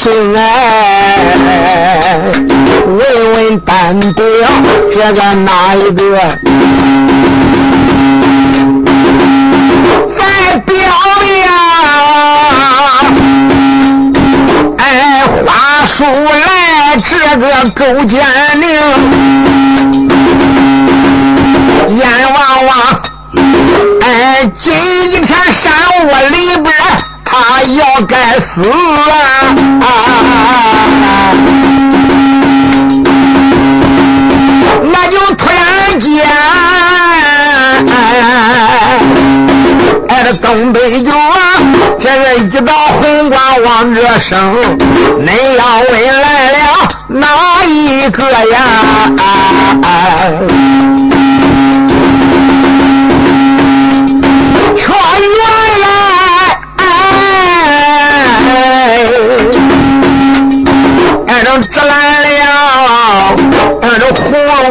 慢听哎，问问单表这个哪一个？在表呀，哎，话说来这个勾践令，阎王王，哎，今天山窝里边他要该死啊！那就突然间，哎，这东北角这个一道红光往这升，恁要问来了哪一个呀？全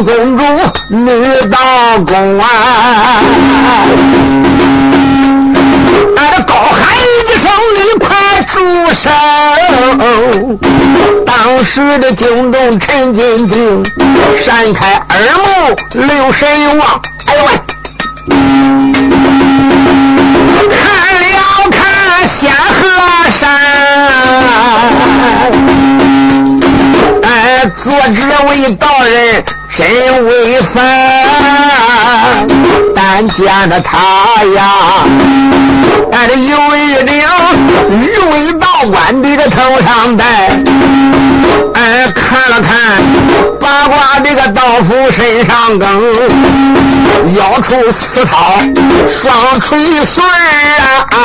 公主女道公啊，哎，这高喊一声你快住手！当时的惊动陈金定，闪开耳目留神望，哎呦喂！看了看仙河山，哎，坐这位道人真威风，但见着他呀，哎，这有一顶玉尾道冠的个头上戴，哎，看了看八卦这个道夫身上更。腰出丝绦，双垂穗啊！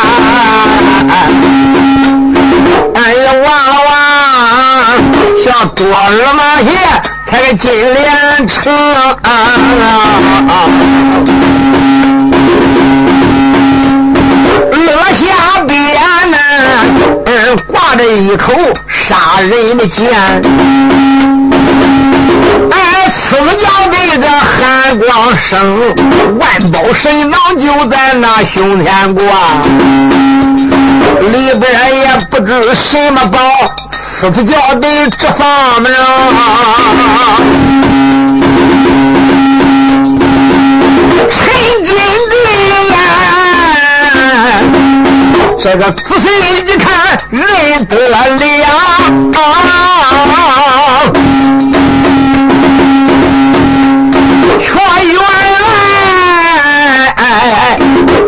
哎呀，望了望，像多尔玛鞋，才个金莲城啊！乐下边呢，挂着一口杀人的剑。哎，此叫这个寒光生，万宝神囊就在那胸前挂，里边也不知什么宝，此次叫的这方面陈金对呀，这个仔细一看认得了。全原来，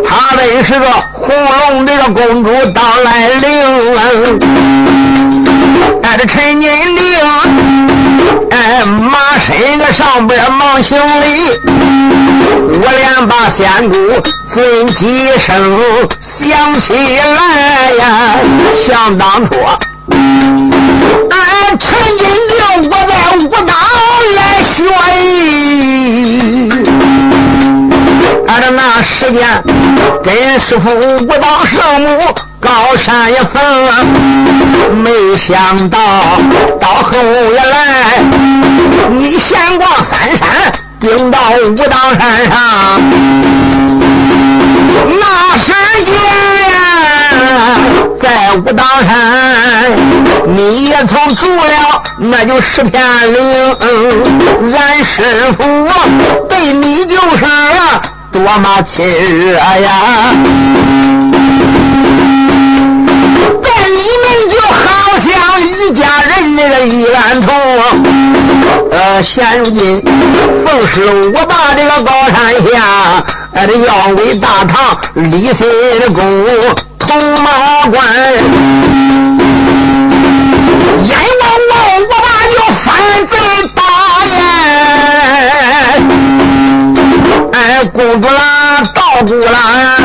他们是个红龙这个公主当来领，带着陈金令，哎，马身个上边忙行礼，我连把仙姑尊几声想起来呀，想当初，俺陈金令我在武当来学艺，按照那时间跟师傅武当圣母高山一逢，没想到到后来你闲逛三山，顶到武当山上，那时间在武当山，你也曾住了，那就十片岭。俺师傅对你就是多么亲热呀！对你们就好像一家人那个一碗头。呃，现如今奉师我把这个高山下，呃，这腰围大唐李信的公铜马关，阎王王我把就反贼打呀！哎，公主啦，道姑啦，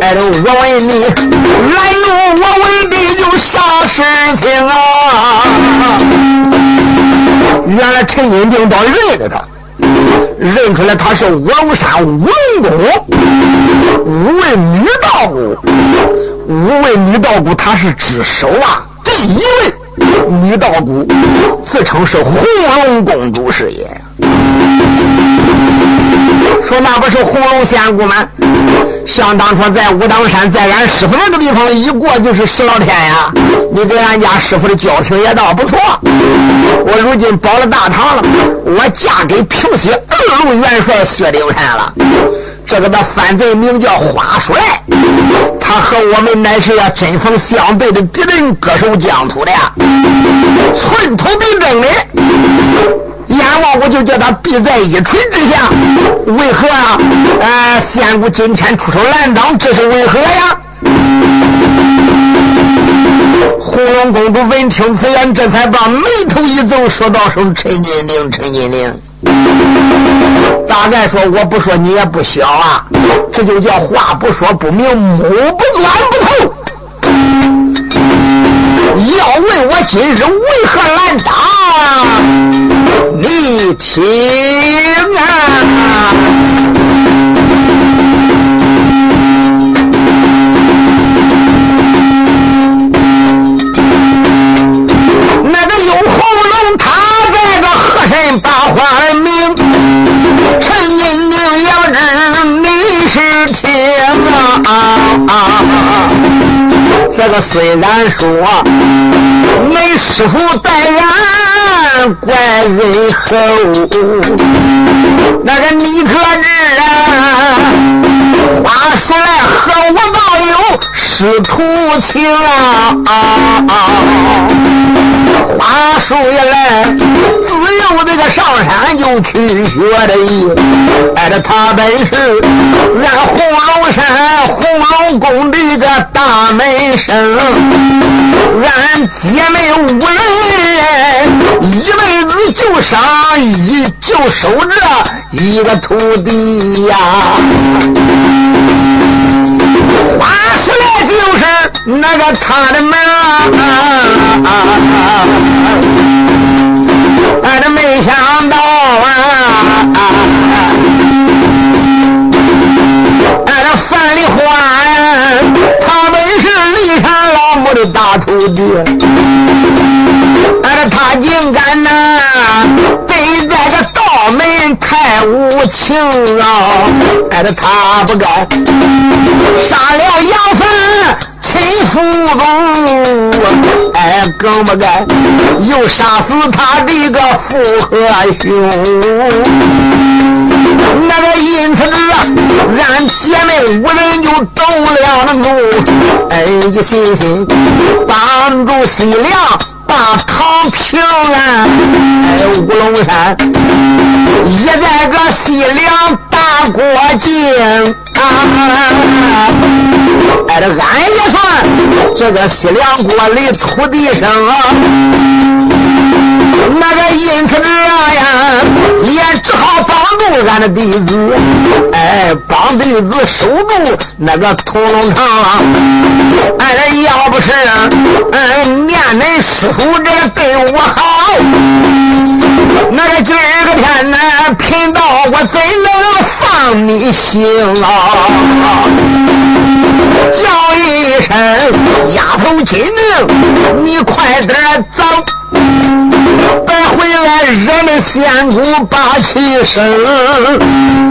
哎，我问你，来路我问你有啥事情啊？原来陈金定倒认得他，认出来他是五龙山五龙宫五位女道姑，五位女道姑他是只手啊，第一位女道姑自称是红龙公主是也。说那不是红龙仙姑吗？想当初在武当山，在俺师傅那个地方一过就是十老天呀！你跟俺家师傅的交情也倒不错。我如今保了大唐了，我嫁给平西二路元帅薛丁山了。这个的反贼名叫花帅，他和我们乃是要针锋相对的敌人，割守疆土的呀，寸土必争的。阎王我就叫他避在一锤之下，为何啊？呃，仙姑今天出手拦挡，这是为何呀？红龙公主闻听此言，这才把眉头一皱，说道：“声陈金玲，陈金玲，大概说我不说你也不晓啊，这就叫话不说不明，目不钻不透。要问我今日为何拦挡？”你听啊，那个有喉咙，他这个和珅把话明，陈金宁要知你是听啊，这个虽然说没师傅代言。怪人厚，那个你可知啊？话说来，和我倒有师徒情啊！话说来，自幼这个上山就去学的艺，哎，这他本是俺红龙山红龙宫的一个大门生，俺姐妹五人一辈子就上一就收这一个徒弟呀。话说来就是那个他的门啊，俺这没想到啊，俺这范丽花他本是骊山老母的大徒弟，俺这他竟敢呐你在这道门太无情啊，哎这他不该。杀了杨凡亲父公，哎，更不该又杀死他这个父和兄。那个因此啊，俺姐妹五人就动了那怒，哎，一心心帮助西凉把唐平安。五，龙山也在个西凉大过境。啊！哎，这俺也算这个西凉国的土地上啊，那个因此这呀，也只好帮助俺的弟子，哎，帮弟子守住那个屠龙场。哎，要不是哎念恁师傅这对我好，那个今儿个天呢，贫道我怎能放你心啊？叫一声丫头金玲，你快点走，别回来惹那仙姑把气生。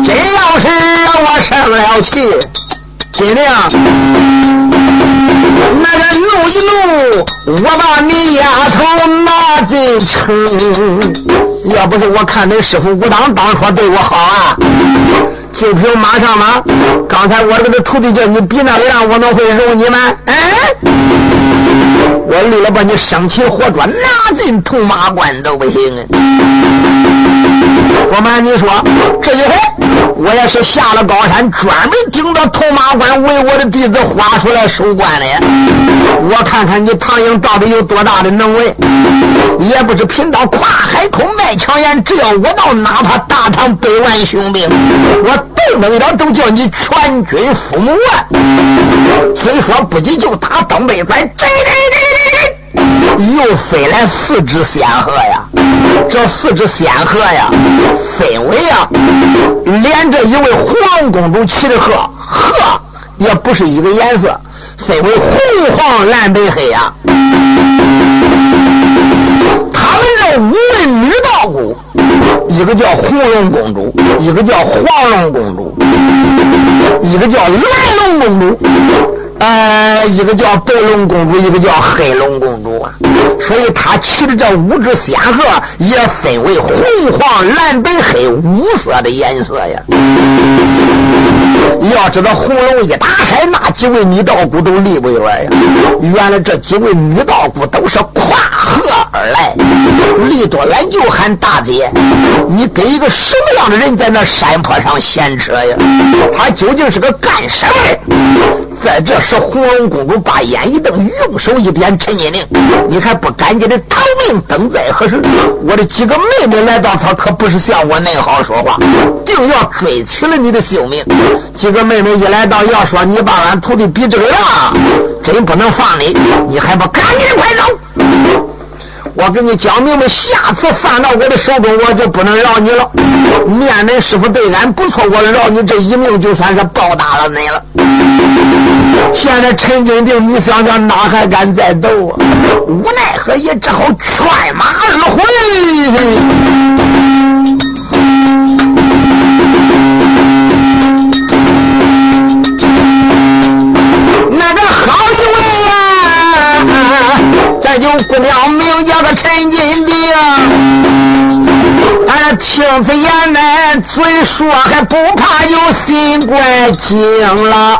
真要是让我生了气，金玲，那个怒一怒，我把你丫头拿进城。要不是我看恁师傅武当当初对我好啊。就凭马上吗？刚才我这个徒弟叫你比那样，我能会容你吗？哎，我立了把你生起活捉，拿进铜马关都不行啊！不瞒你说，这一回我也是下了高山，专门盯着铜马关，为我的弟子花出来守关的。看看你唐英到底有多大的能为，也不是贫道跨海口卖强言，只要我到，哪怕大唐百万雄兵，我。动不了都叫你全军覆没。虽说不急就打东北关，这这这又飞来四只仙鹤呀！这四只仙鹤呀，分为呀，连着一位黄龙公主骑的鹤，鹤也不是一个颜色，分为红、黄、蓝、白、黑呀。他们这五位女道姑。一个叫红龙公主，一个叫黄龙公主，一个叫蓝龙公主。呃，一个叫白龙公主，一个叫黑龙公主啊，所以他骑的这五只仙鹤也分为红、黄、蓝、白、黑五色的颜色呀。要知道红龙一打开，那几位女道姑都离不远呀。原来这几位女道姑都是跨河而来，离多远就喊大姐。你跟一个什么样的人在那山坡上闲扯呀？他究竟是个干什么的？在这时，红龙公主把眼一瞪，用手一点：“陈金玲，你还不赶紧的逃命，等在何时？我的几个妹妹来到，她可不是像我那好说话，定要追取了你的性命。几个妹妹一来到，要说你把俺徒弟逼这个样，真不能放你，你还不赶紧的快走！”我跟你讲明白，下次犯到我的手中，我就不能饶你了。念恁师傅对俺不错，我饶你这一命，就算是报答了恁了。现在陈金定，你想想哪还敢再斗啊？无奈何，也只好踹马而回。有姑娘名叫个陈金定，俺听此言来，嘴说还不怕有心怪惊了，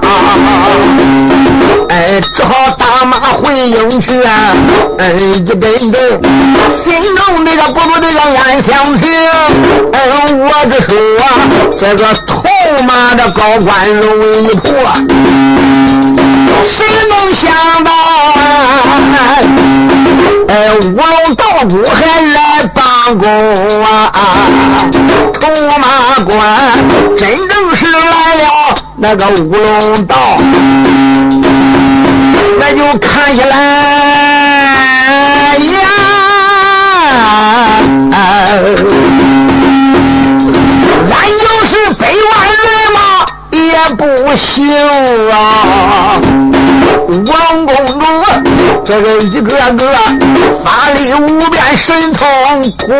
哎，只好打马回营去，哎，一阵阵心中那个不如这个暗相情，哎，我这说这个头马的高官容易破，谁能想到？哎，乌龙道姑还来帮工啊！土马关真正是来了那个乌龙道，那就看起来呀，俺就是百万人马也不行这个一个个法力无边，神通广，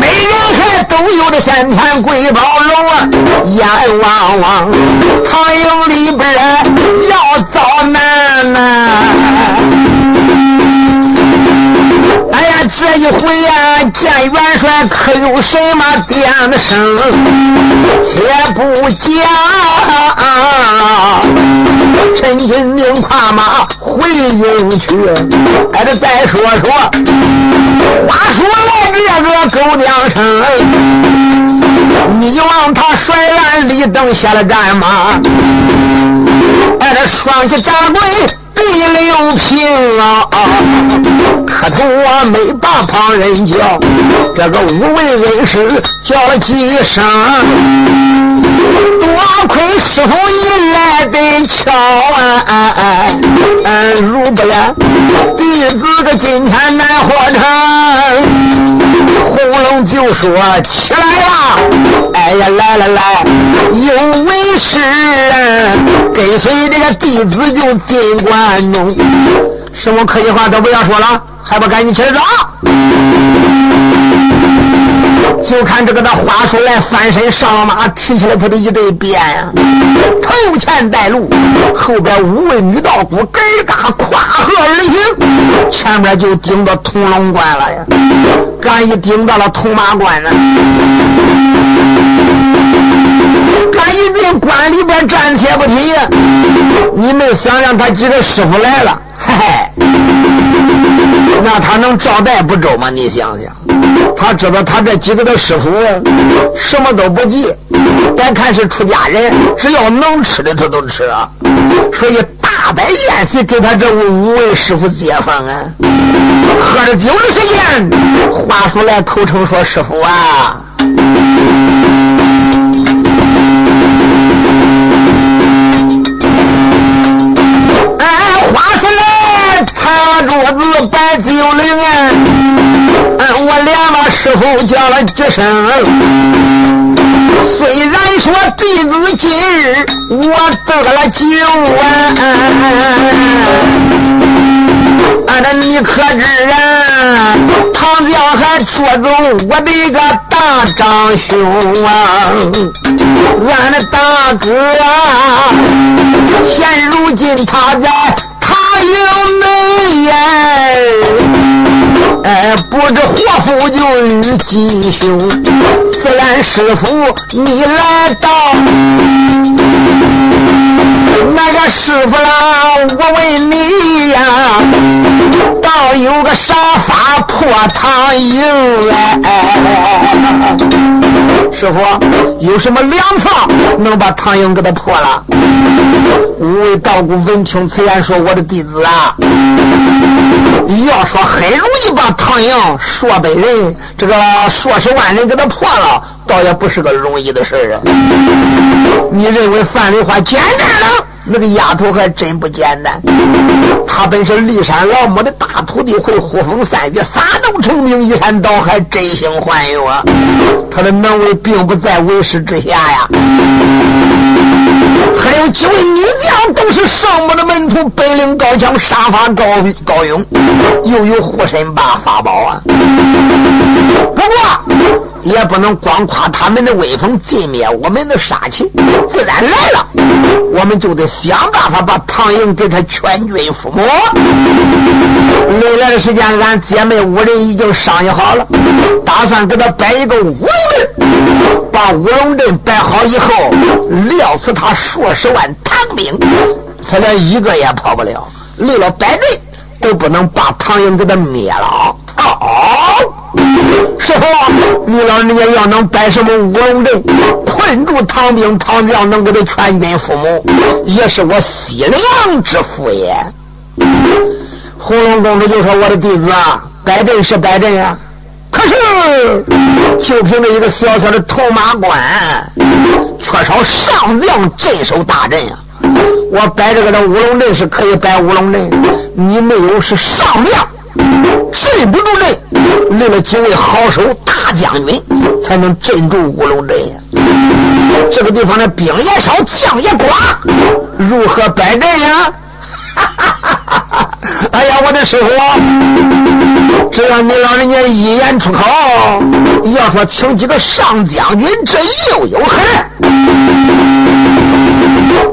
每人还都有这三团瑰宝龙啊，眼汪汪，唐营里边要遭难呐。这一回呀，见元帅可有什么点的声？且不讲，陈金定跨马回营去。哎，这再说说，话说来这个狗娘生，你望他甩完立等下了战马，哎，这双膝扎跪。第六平啊，磕头我没把旁人叫，这个五位恩师叫了几声，多亏师傅你来得巧啊！如不然，弟子个今天难活成。红龙就说：“起来吧！哎呀，来来来，有为师跟随这个弟子就进关中，什么客气话都不要说了，还不赶紧起来走？”就看这个他花出来翻身上了马，提起了他的一对鞭呀，头前带路，后边五位女道姑根儿嘎跨河而行，前面就顶到铜龙关了呀。刚一顶到了铜马关呢，刚一进关里边站起不提，你们想想他几个师傅来了，嘿嘿，那他能招待不周吗？你想想。他知道他这几个的师傅什么都不急，别看是出家人，只要能吃的他都吃，所以大摆宴席给他这五位师傅接风啊。喝着酒的时间，话说来口称说师傅啊，桌子摆酒令啊。我连了师傅叫了几声，虽然说弟子今日我得了救啊，俺这你可知啊？唐教还捉走我的一个大长兄啊！俺的大哥啊，现如今他在他营内呀。哎，不知祸福就与吉凶，自然师傅你来到，那个师傅啦，我问你呀，倒有个啥法破唐营哎？师傅有什么良方能把唐营给他破了？五位道姑闻听此言，说：“我的弟子啊，要说很容易把。”唐营数百人，这个数十万人给他破了，倒也不是个容易的事啊！你认为范丽花简单了？那个丫头还真不简单。她本是骊山老母的大徒弟，会呼风散雨、撒豆成名、移山倒海、真心换用啊！她的能为并不在为师之下呀。还有几位女将都是圣母的门徒，本领高强，杀伐高高勇，又有护身八法宝啊！不过也不能光夸他们的威风，尽灭我们的杀气。自然来了，我们就得想办法把唐营给他全军覆没。未来的时间，俺姐妹五人已经商议好了，打算给他摆一个乌龙阵。把乌龙阵摆好以后，料死他数十万唐兵，他连一个也跑不了。立了摆阵，都不能把唐营给他灭了。好，师傅，你老人家要能摆什么乌龙阵，困住唐兵，唐将能给他全军覆没，也是我西凉之福也。红龙公主就说：“我的弟子啊，摆阵是摆阵呀。”可是，就凭这一个小小的头马关，缺少上将镇守大阵呀！我摆这个的乌龙阵是可以摆乌龙阵，你没有是上将，镇不住阵，立了几位好手大将军，才能镇住乌龙阵呀！这个地方的兵也少，将也寡，如何摆阵呀？哈哈哈哈！哎呀，我的师傅，只要你老人家一言出口，要说请几个上将军，这又有何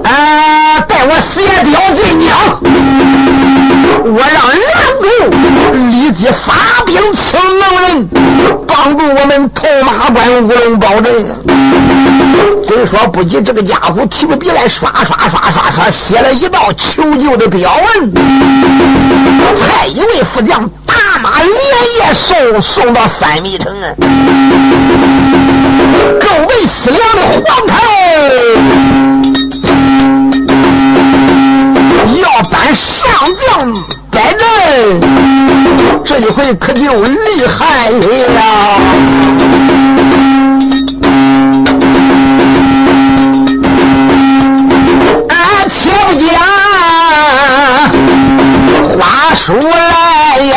啊，带我协调进京。我让梁主立即发兵请能人，帮助我们头马关乌龙保阵。虽说不急，这个家伙提过笔来，刷刷刷刷刷写了一道求救的标文，派一位副将打马连夜送送到三米城啊！各位西凉的皇太。要搬上将摆阵，这一回可就厉害了。且不讲话说来呀，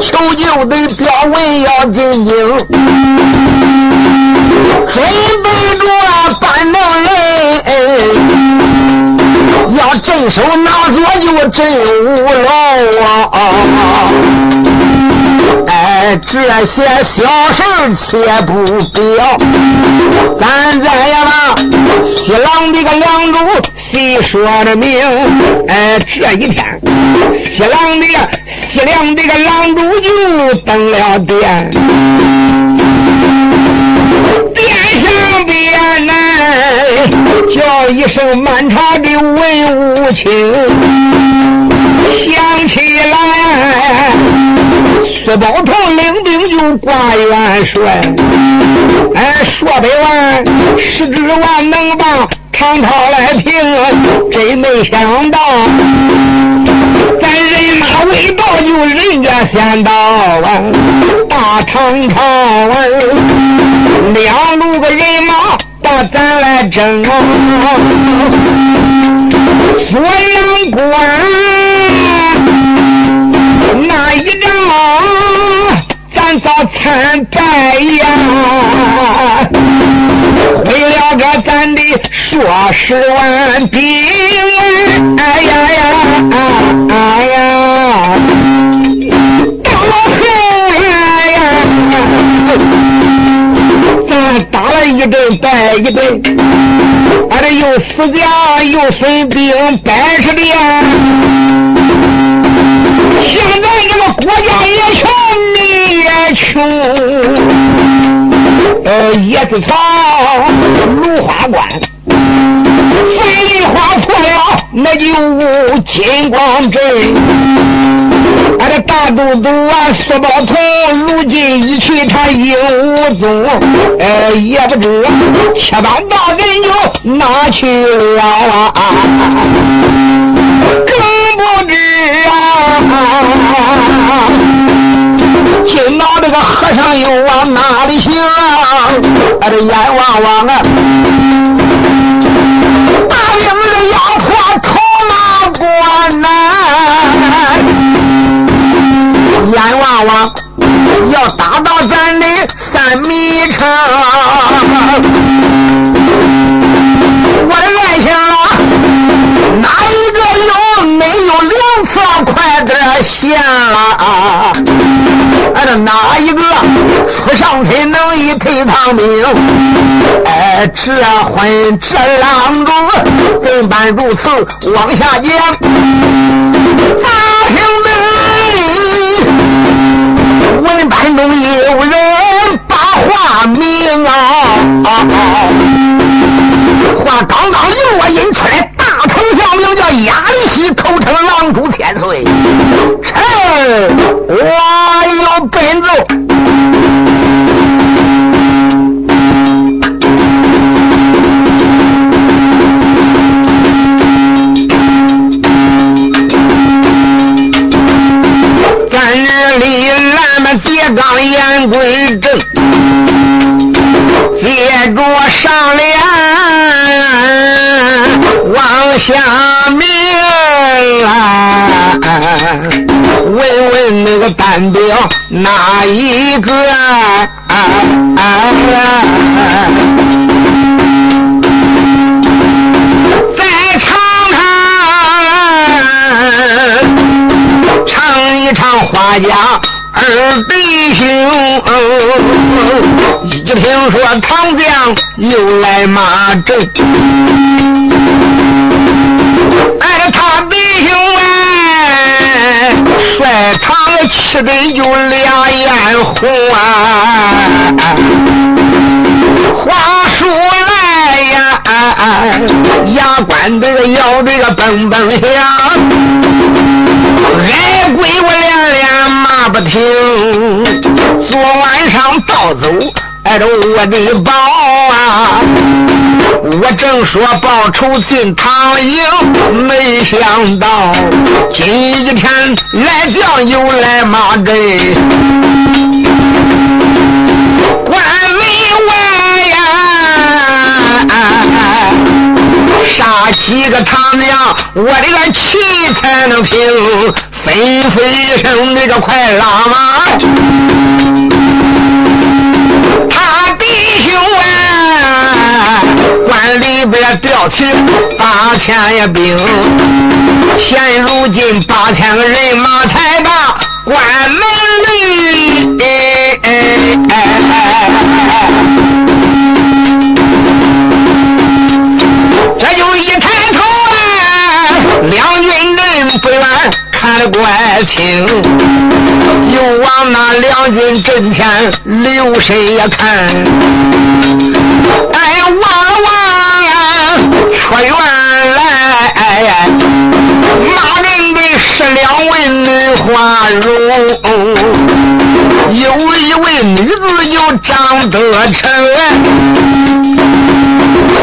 求救的标文要进京，准备着搬到人。要镇守哪座就镇五楼啊！这些小事且不表，咱再呀把，西凉的个梁主细说的明。哎，这一天，西凉的西凉的个梁主就登了殿殿上边。叫一声满朝的文武卿，想起，薛宝头领兵就挂元帅，哎，说百万十指万能把唐朝来平，真没想到，咱人马未到就人家先到啊，大唐朝啊，两路个人马。把咱来争啊！锁阳关那一仗，早参拜呀，为了个咱的硕士完兵，哎呀呀，哎呀，哎呀，哎呀，咱打了一顿败一顿，俺这又死将又损兵，白吃的呀。现在这个国家也。穷，呃，叶子草，芦花关，废话破了，那就金光镇。俺这大都督啊，四宝头，如今一去他应无踪，哎，也不知七班大人又哪去了啊？更不知啊，今朝这个和尚又往哪里行？俺这眼望望啊，大营的压迫朝哪关呐？眼望望要打到咱的三米城，我的爱情啊，哪一个有没有良策？快点想啊！俺这哪一个出上天能一退唐兵？哎，这婚这郎中怎般如此往下讲？咋听得？文班中有人把话明啊！话刚刚由我引出来，大丞相名叫亚历西，口称狼主千岁。臣我那个单表哪一个？再唱唱，唱一唱花甲。二弟兄，一听说唐将又来马阵，哎，他堂七阵就俩眼红啊！话说来呀，牙关这个咬这个嘣嘣响，挨鬼我连连骂不停。昨晚上盗走挨着我的宝我正说报仇进唐营，没想到今天来将又来骂阵，关门外呀，杀几个唐将，我这个气才能平。吩咐一声，那个快拉马！里边调起八千呀兵，现如今八千个人马才把关门里。这就一抬头啊，两军阵不远。看得怪清，又往那两军阵前留神呀看，呀，说原来骂人的是两位女花容，有一位女子又长得成，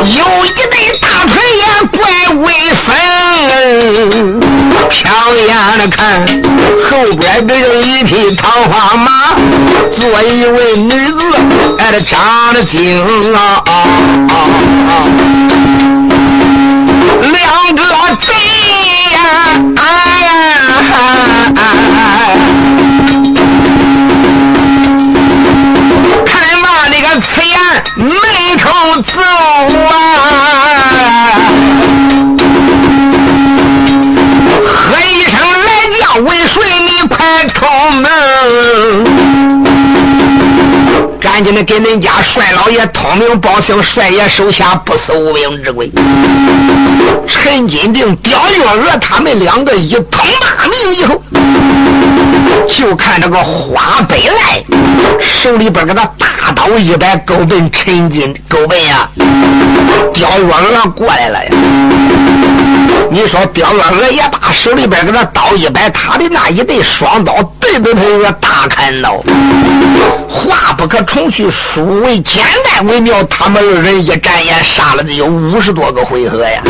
有一对大腿也怪威风。瞟眼的看，后边跟着一匹桃花马，坐一位女子，哎，长得精啊！啊啊给恁家帅老爷通名报姓，帅爷手下不死无名之鬼。陈金定、刁月娥他们两个一通骂名以后，就看这个花北来手里边给他大刀一摆，勾奔陈金，勾奔呀！刁月娥过来了呀！你说刁月娥也把手里边给他刀一摆，他的那一对双刀对着他一个大砍刀。话不可重叙，书为简单为妙。他们二人一眨眼，杀了得有五十多个回合呀！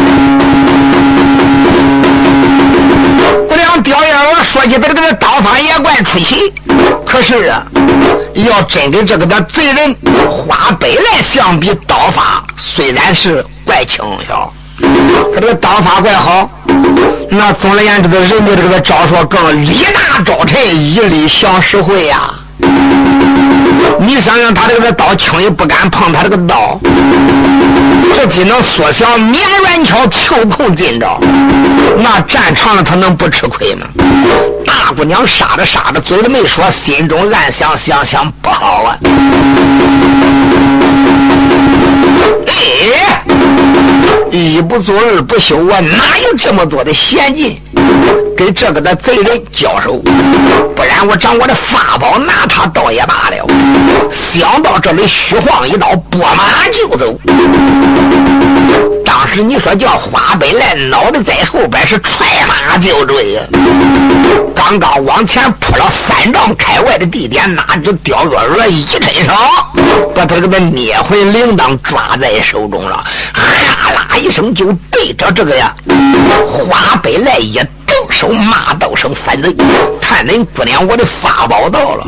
不良刁燕娥说起他这个刀法也怪出奇，可是啊，要真跟这个的贼人花白来相比，刀法虽然是怪轻巧，他这个刀法怪好。那总而言之，人家这个招数更力大招沉，一力降实惠呀。你想想，他这个刀轻易不敢碰，他这个刀，这只能缩小绵软巧，求空进招。那战场上他能不吃亏吗？大姑娘杀着杀着，嘴里没说，心中暗想：想想不好啊！哎，一不做二不休，我哪有这么多的闲劲？跟这个的贼人交手，不然我掌我的法宝拿他倒也罢了。想到这里，虚晃一刀，拨马就走。当时你说叫花白来，脑袋在后边是踹马就追。刚刚往前扑了三丈开外的地点，哪知刁月娥一伸手，把他这个捏魂铃铛抓在手中了，哈啦一声就对着这个呀花白来一。手骂道声反贼！看恁姑娘，我的法宝到了。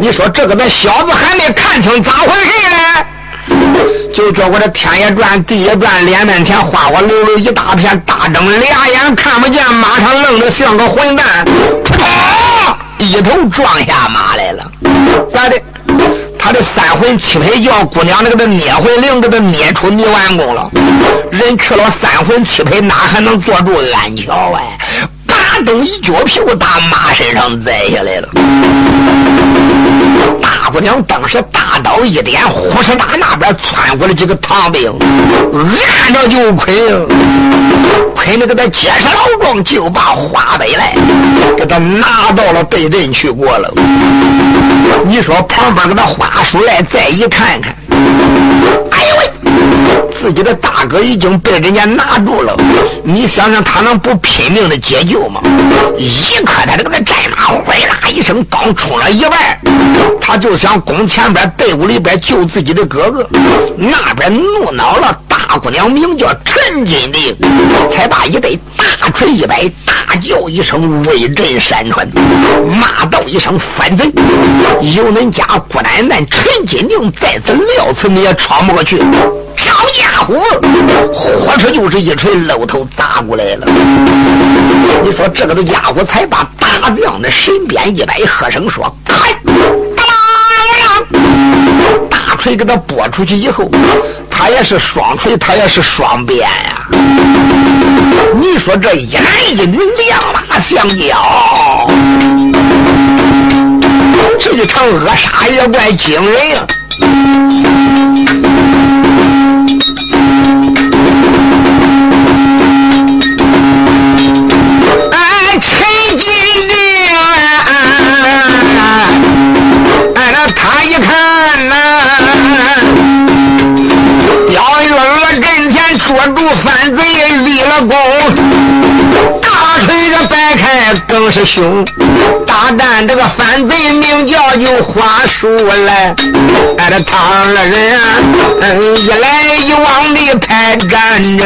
你说这个那小子还没看清咋回事呢？就叫我这天也转地也转，脸面前花花溜溜一大片，大睁俩眼看不见，马上愣得像个混蛋，啪，一头撞下马来了。咋的？他的三魂七魄叫姑娘那个的捏魂灵给他捏出泥丸宫了。人去了三魂七魄，哪还能坐住安桥哎？东一脚屁股打马身上栽下来了，大姑娘当时大刀一点，呼哧打那边窜过来几个唐兵，按着就捆，捆的给他结实老壮，就把花北来给他拿到了对阵去过了。你说旁边给他花叔来再一看看，哎呦喂！自己的大哥已经被人家拿住了，你想想他能不拼命的解救吗？一刻他这个战马哗啦一声刚冲了一半，他就想攻前边队伍里边救自己的哥哥，那边怒恼了。大姑娘名叫陈金玲，才把一对大锤一摆，大叫一声威震山川，骂道一声反贼，有恁家姑奶奶陈金玲在此，料此你也闯不过去。好家伙，火车就是一锤搂头砸过来了。你说这个的家伙才把大将的身边一摆，喝声说：“开！”大锤给他拨出去以后，他也是双锤，他也是双鞭呀。你说这一男一女两马相交，这一场恶杀也怪惊人呀。俺陈金莲，俺那他一看呐，幺月儿跟前捉住犯罪立了功，大锤子掰开更是凶。大战这个反贼名叫有花树来，哎这他二人啊，嗯一来一往的开战争。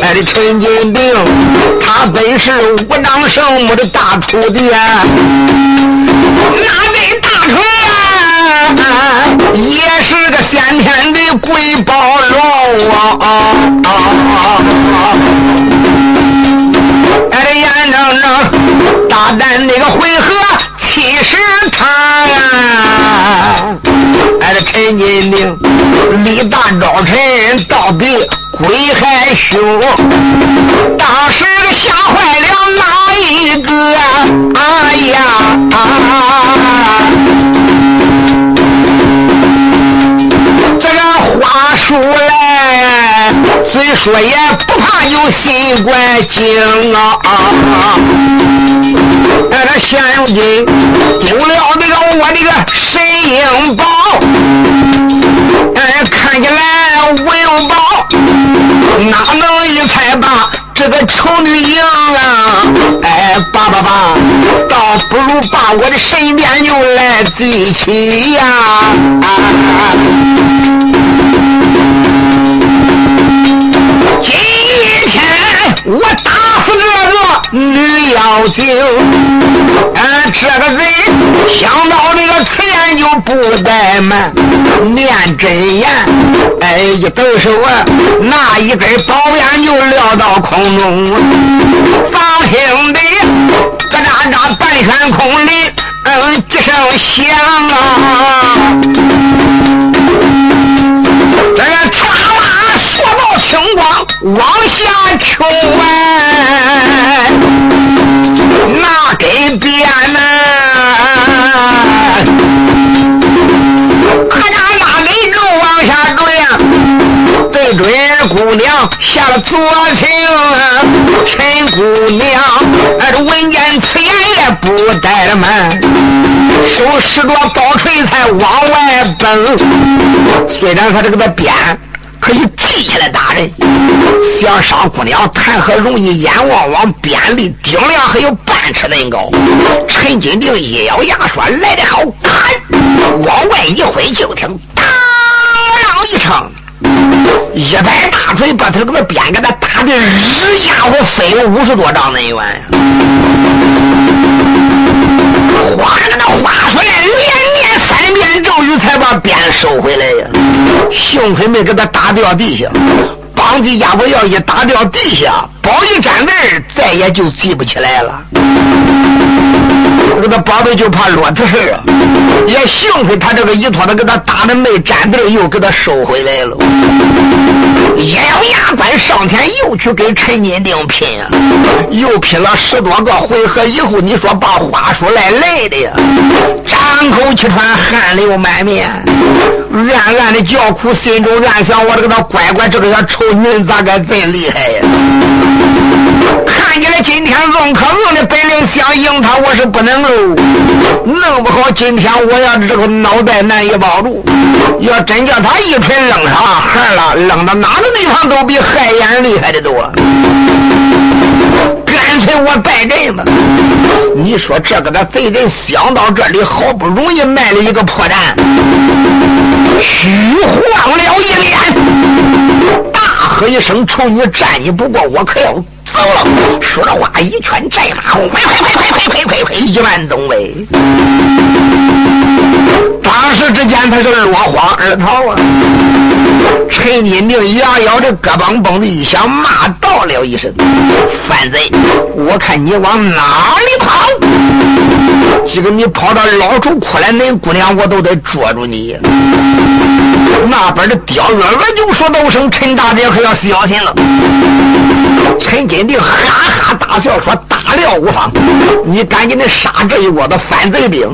哎这陈金兵，他本是武当圣母的大徒弟啊，拿根大锤啊，也是个先天的鬼宝龙啊！哎，这眼睁睁大胆那个回合七十他呀哎陈金明李大钊陈到底鬼还凶当时吓坏了哪一个？啊呀啊。这个话说虽说也不怕有新冠精啊！哎，这现如今丢了这个我的个神鹰宝，哎，看起来文有宝，哪能一猜把这个丑女赢啊？哎，爸爸爸，倒不如把我的身边就来记起呀！今我打死这个女妖精，哎，这个人想到这个此言就不怠慢，念真言，哎，一抖手啊，那一根宝鞭就撂到空中，放兄弟，咯喳喳半悬空里，嗯，几声响啊，这个嚓啦说道青光。往下求哎，那给变呐？可那那给就往下坠呀？对准姑娘下了左情，陈姑娘哎，这闻见此言也不怠慢，手拾着刀锤才往外奔。虽然他这个的鞭。可以记下来打人，想伤姑娘谈何容易？眼望望，鞭力顶梁还有半尺那高。陈金定一咬牙说：“来得好，砍！”往外一挥，就听当啷一声，一摆大锤把他这个鞭给他打的日家伙飞了五十多丈那远。哗啦那话说来，连念三遍咒语才把鞭收回来呀。幸亏没给他打掉地下，当地家伙要一打掉地下，宝一站那儿，再也就记不起来了。这个宝贝就怕落子事啊！也幸亏他这个一托的给他打的没站地又给他收回来了。一咬牙关上前又去跟陈金定拼啊！又拼了十多个回合以后，你说把话说来累的呀，张口气喘，汗流满面，暗暗的叫苦，心中暗想：我这个他乖乖，这个小臭人咋个真厉害呀？看起来今天硬可硬的本领想赢他，我是不能喽。弄不好今天我要这个脑袋难以保住。要真叫他一锤扔上孩了，扔到哪个地方都比海眼厉害的多。干脆我败阵吧。你说这个的贼人想到这里，好不容易卖了一个破绽，虚晃了一脸，喝一声：“丑女，战你不过，我可要！”走了，说着话，一拳战马，快快快快快快快快，一万吨喂。当时之间，他是落荒而逃啊！陈金定牙咬着胳膊绷的一想，骂道了一声：“反贼！我看你往哪里跑？今个你跑到老处哭来，恁姑娘我都得捉住你。”那边的刁月娥就说道声：“陈大姐可要小心了。”陈金定哈哈大笑说：“大料无妨，你赶紧的杀这一窝的反贼兵，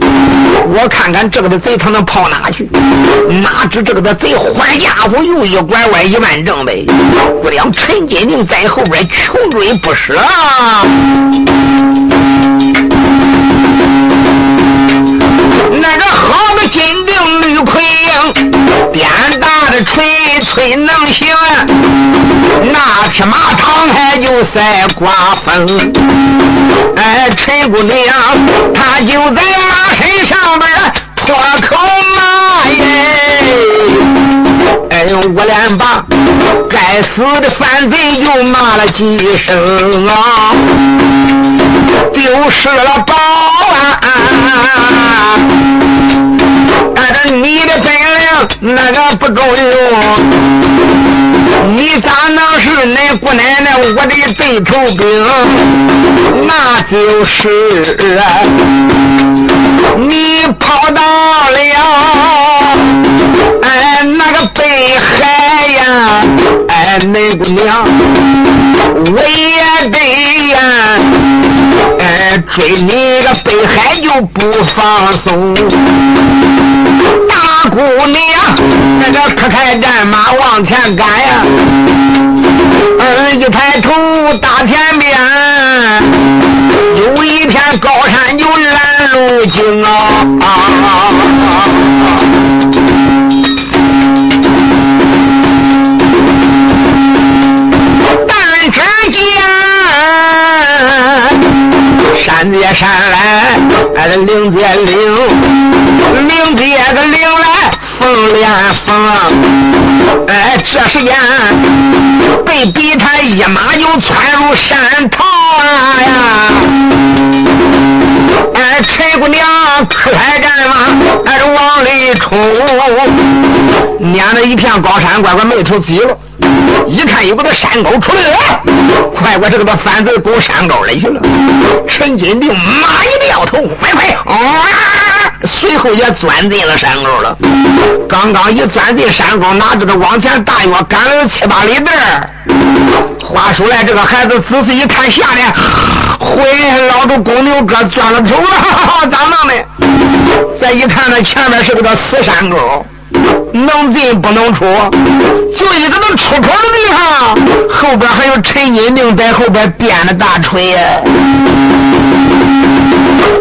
我看看这个的贼他能跑哪去？哪知这个的贼坏家伙又一拐弯一万正呗，不料陈金定在后边穷追不舍！那个好的金定绿盔缨，鞭大的锤锤能行。”那匹马躺还就赛刮风，哎，陈姑娘她就在马身上边我五连把，该死的反贼又骂了几声啊，丢失了宝啊！但是你的本那个不中用。你咋能是恁姑奶奶我的对头兵？那就是你跑到了哎那个北海呀，哎恁姑娘我也得呀，哎追你个北海就不放松。大姑娘，那个可开战马往前赶呀！嗯，一抬头大天边，有一片高山就拦路径啊！但只见山接山来，哎，岭接岭，岭接个岭，风连风，哎，这时间被逼他一马就窜入山塘呀！陈姑娘快战嘛，哎，往里冲，撵着一片高山，乖乖没头急了。一看有个山沟出来了，快快这个反贼攻山沟里去了。陈金定马一掉头，快快啊！随后也钻进了山沟了。刚刚一钻进山沟，哪知道往前大约赶了七八里地儿。话说来，这个孩子仔细一看，下面，回老住公牛哥钻了头了，咋弄的？再一看，那前面是个死山沟。能进不能出，就一个能出口的地方，后边还有陈金定在后边编的大锤呀。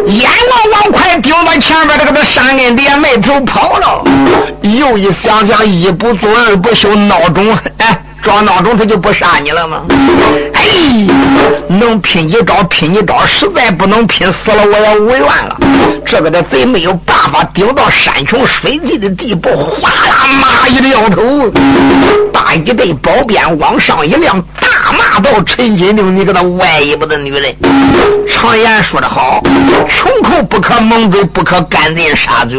眼望往快丢到前边这个山根底下没头跑了，又一想想，一不做二不休，闹钟哎。装闹钟他就不杀你了吗？哎，能拼一招拼一招，实在不能拼死了我也无怨了。这个的贼没有办法，顶到山穷水尽的地步，哗啦妈一撂头，大一队宝鞭往上一亮，大老：“陈金定，你个那歪一步的女人！常言说得好，穷寇不可蒙嘴，不可赶尽杀绝。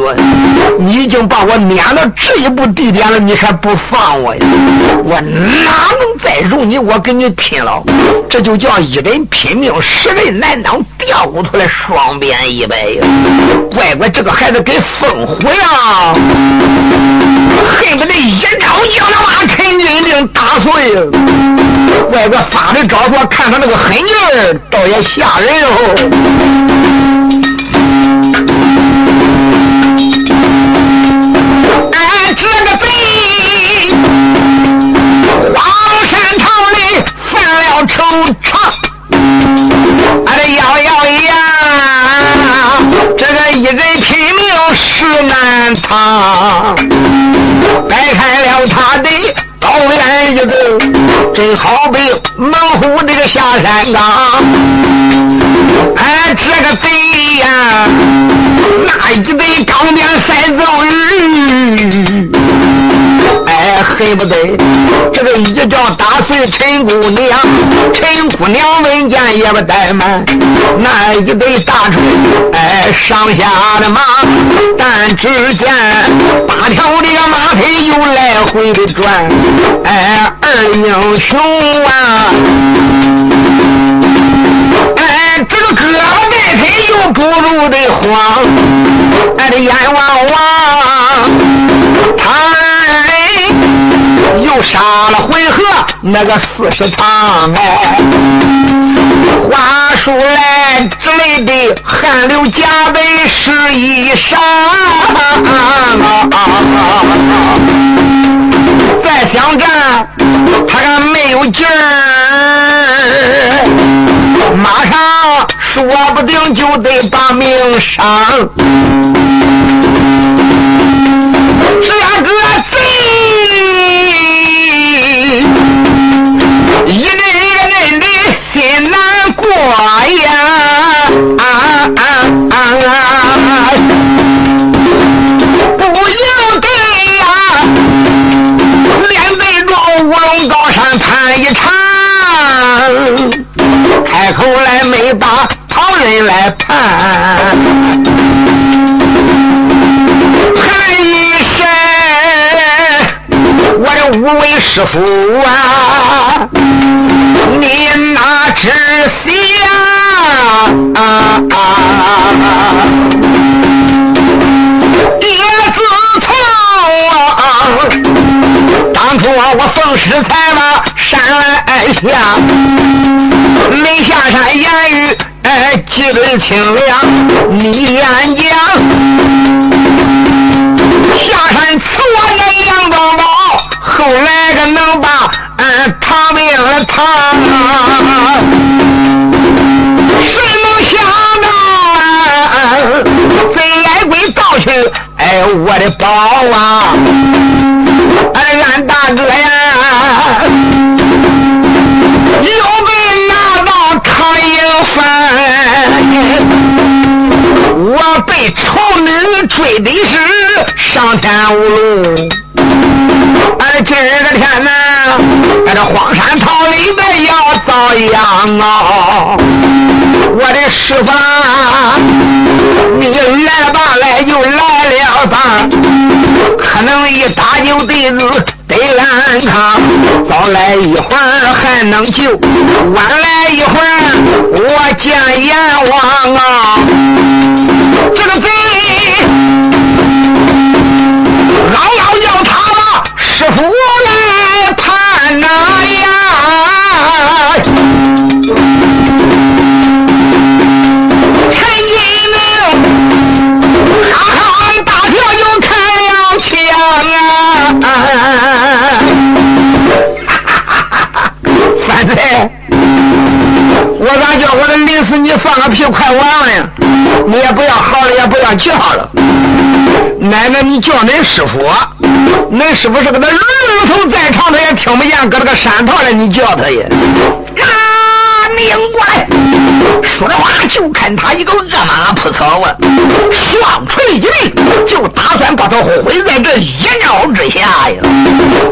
你已经把我撵到这一步地点了，你还不放我呀？我。”哪能再容你？我跟你拼了！这就叫一人拼命，十人难当，掉骨头来双鞭一摆呀！乖乖，这个孩子跟烽火呀，恨不得一招将他把陈金令打碎。乖乖发的招数，看他那个狠劲儿，倒也吓人哦。惆怅，俺的咬咬牙，这个一人拼命是难藏，摆开了他的刀眼一个，真好比猛虎这个下山岗。哎，这个贼呀，那一对钢鞭赛走鱼。哎恨不得这个一招打碎陈姑娘，陈姑娘闻见也不怠慢，那一对大锤哎上下的马，但只见八条的马腿又来回的转，哎二英雄啊，哎这个胳膊带腿又不如的慌，哎的眼汪汪。杀了回合那个四十趟哎，话说来之类的汗流浃背是衣裳，再想战他还没有劲儿，马上说不定就得把命伤。没把旁人来判。我的。五位师傅啊，你哪知想？叶子从当初我奉师才嘛山来下，没下一顿清凉你安阳下山赐我的羊羔羔后来个能把俺糖饼烫谁能想到啊啊谁来鬼倒去哎我的宝啊俺俺大哥呀睡的是上天无路。哎，今儿个天呐，哎这荒山桃林的要遭殃啊！我的师傅，你来吧，来就来了吧，可能一打就得子得安康，早来一会儿还能救，晚来一会儿我见阎王啊！这个贼，嗷嗷叫他了，师傅叫了。奶奶，你叫恁师傅，恁师傅是个那龙头再长，他也听不见，搁那个山头里你叫他也。拧过来。说着话，就看他一个恶马扑草啊，双锤一抡，就打算把他挥在这一招之下呀。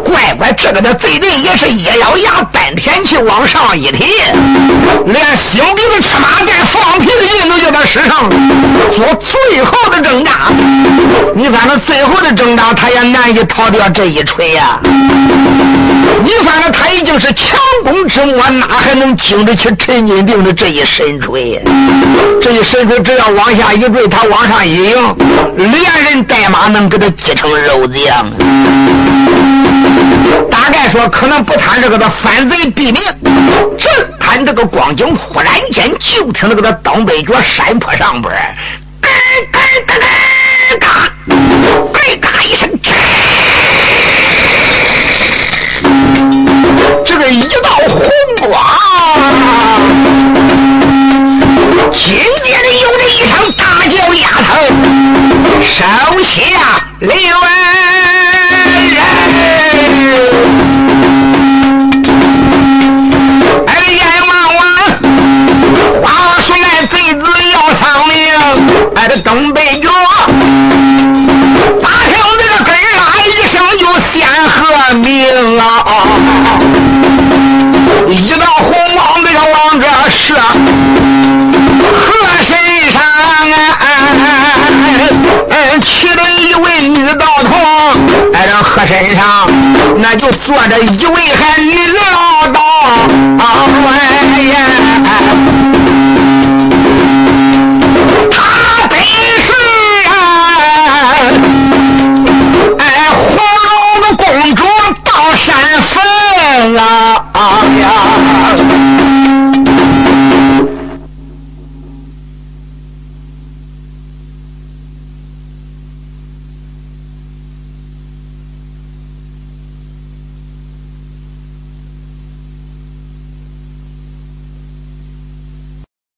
乖乖，这个的贼人也是一咬牙，丹田气往上一提，连心鼻子吃马盖放屁的劲都叫他使上，做最后的挣扎。你反正最后的挣扎，他也难以逃掉这一锤呀。你反正他已经是强弓之末，哪还能经得起陈金定的这一神锤？这一神锤只要往下一坠，他往上一迎，连人带马能给他击成肉酱。大概说，可能不贪这个的反贼毙命，这他这个光景忽然间就听那个的东北角山坡上边，下那就坐着一位还女老道。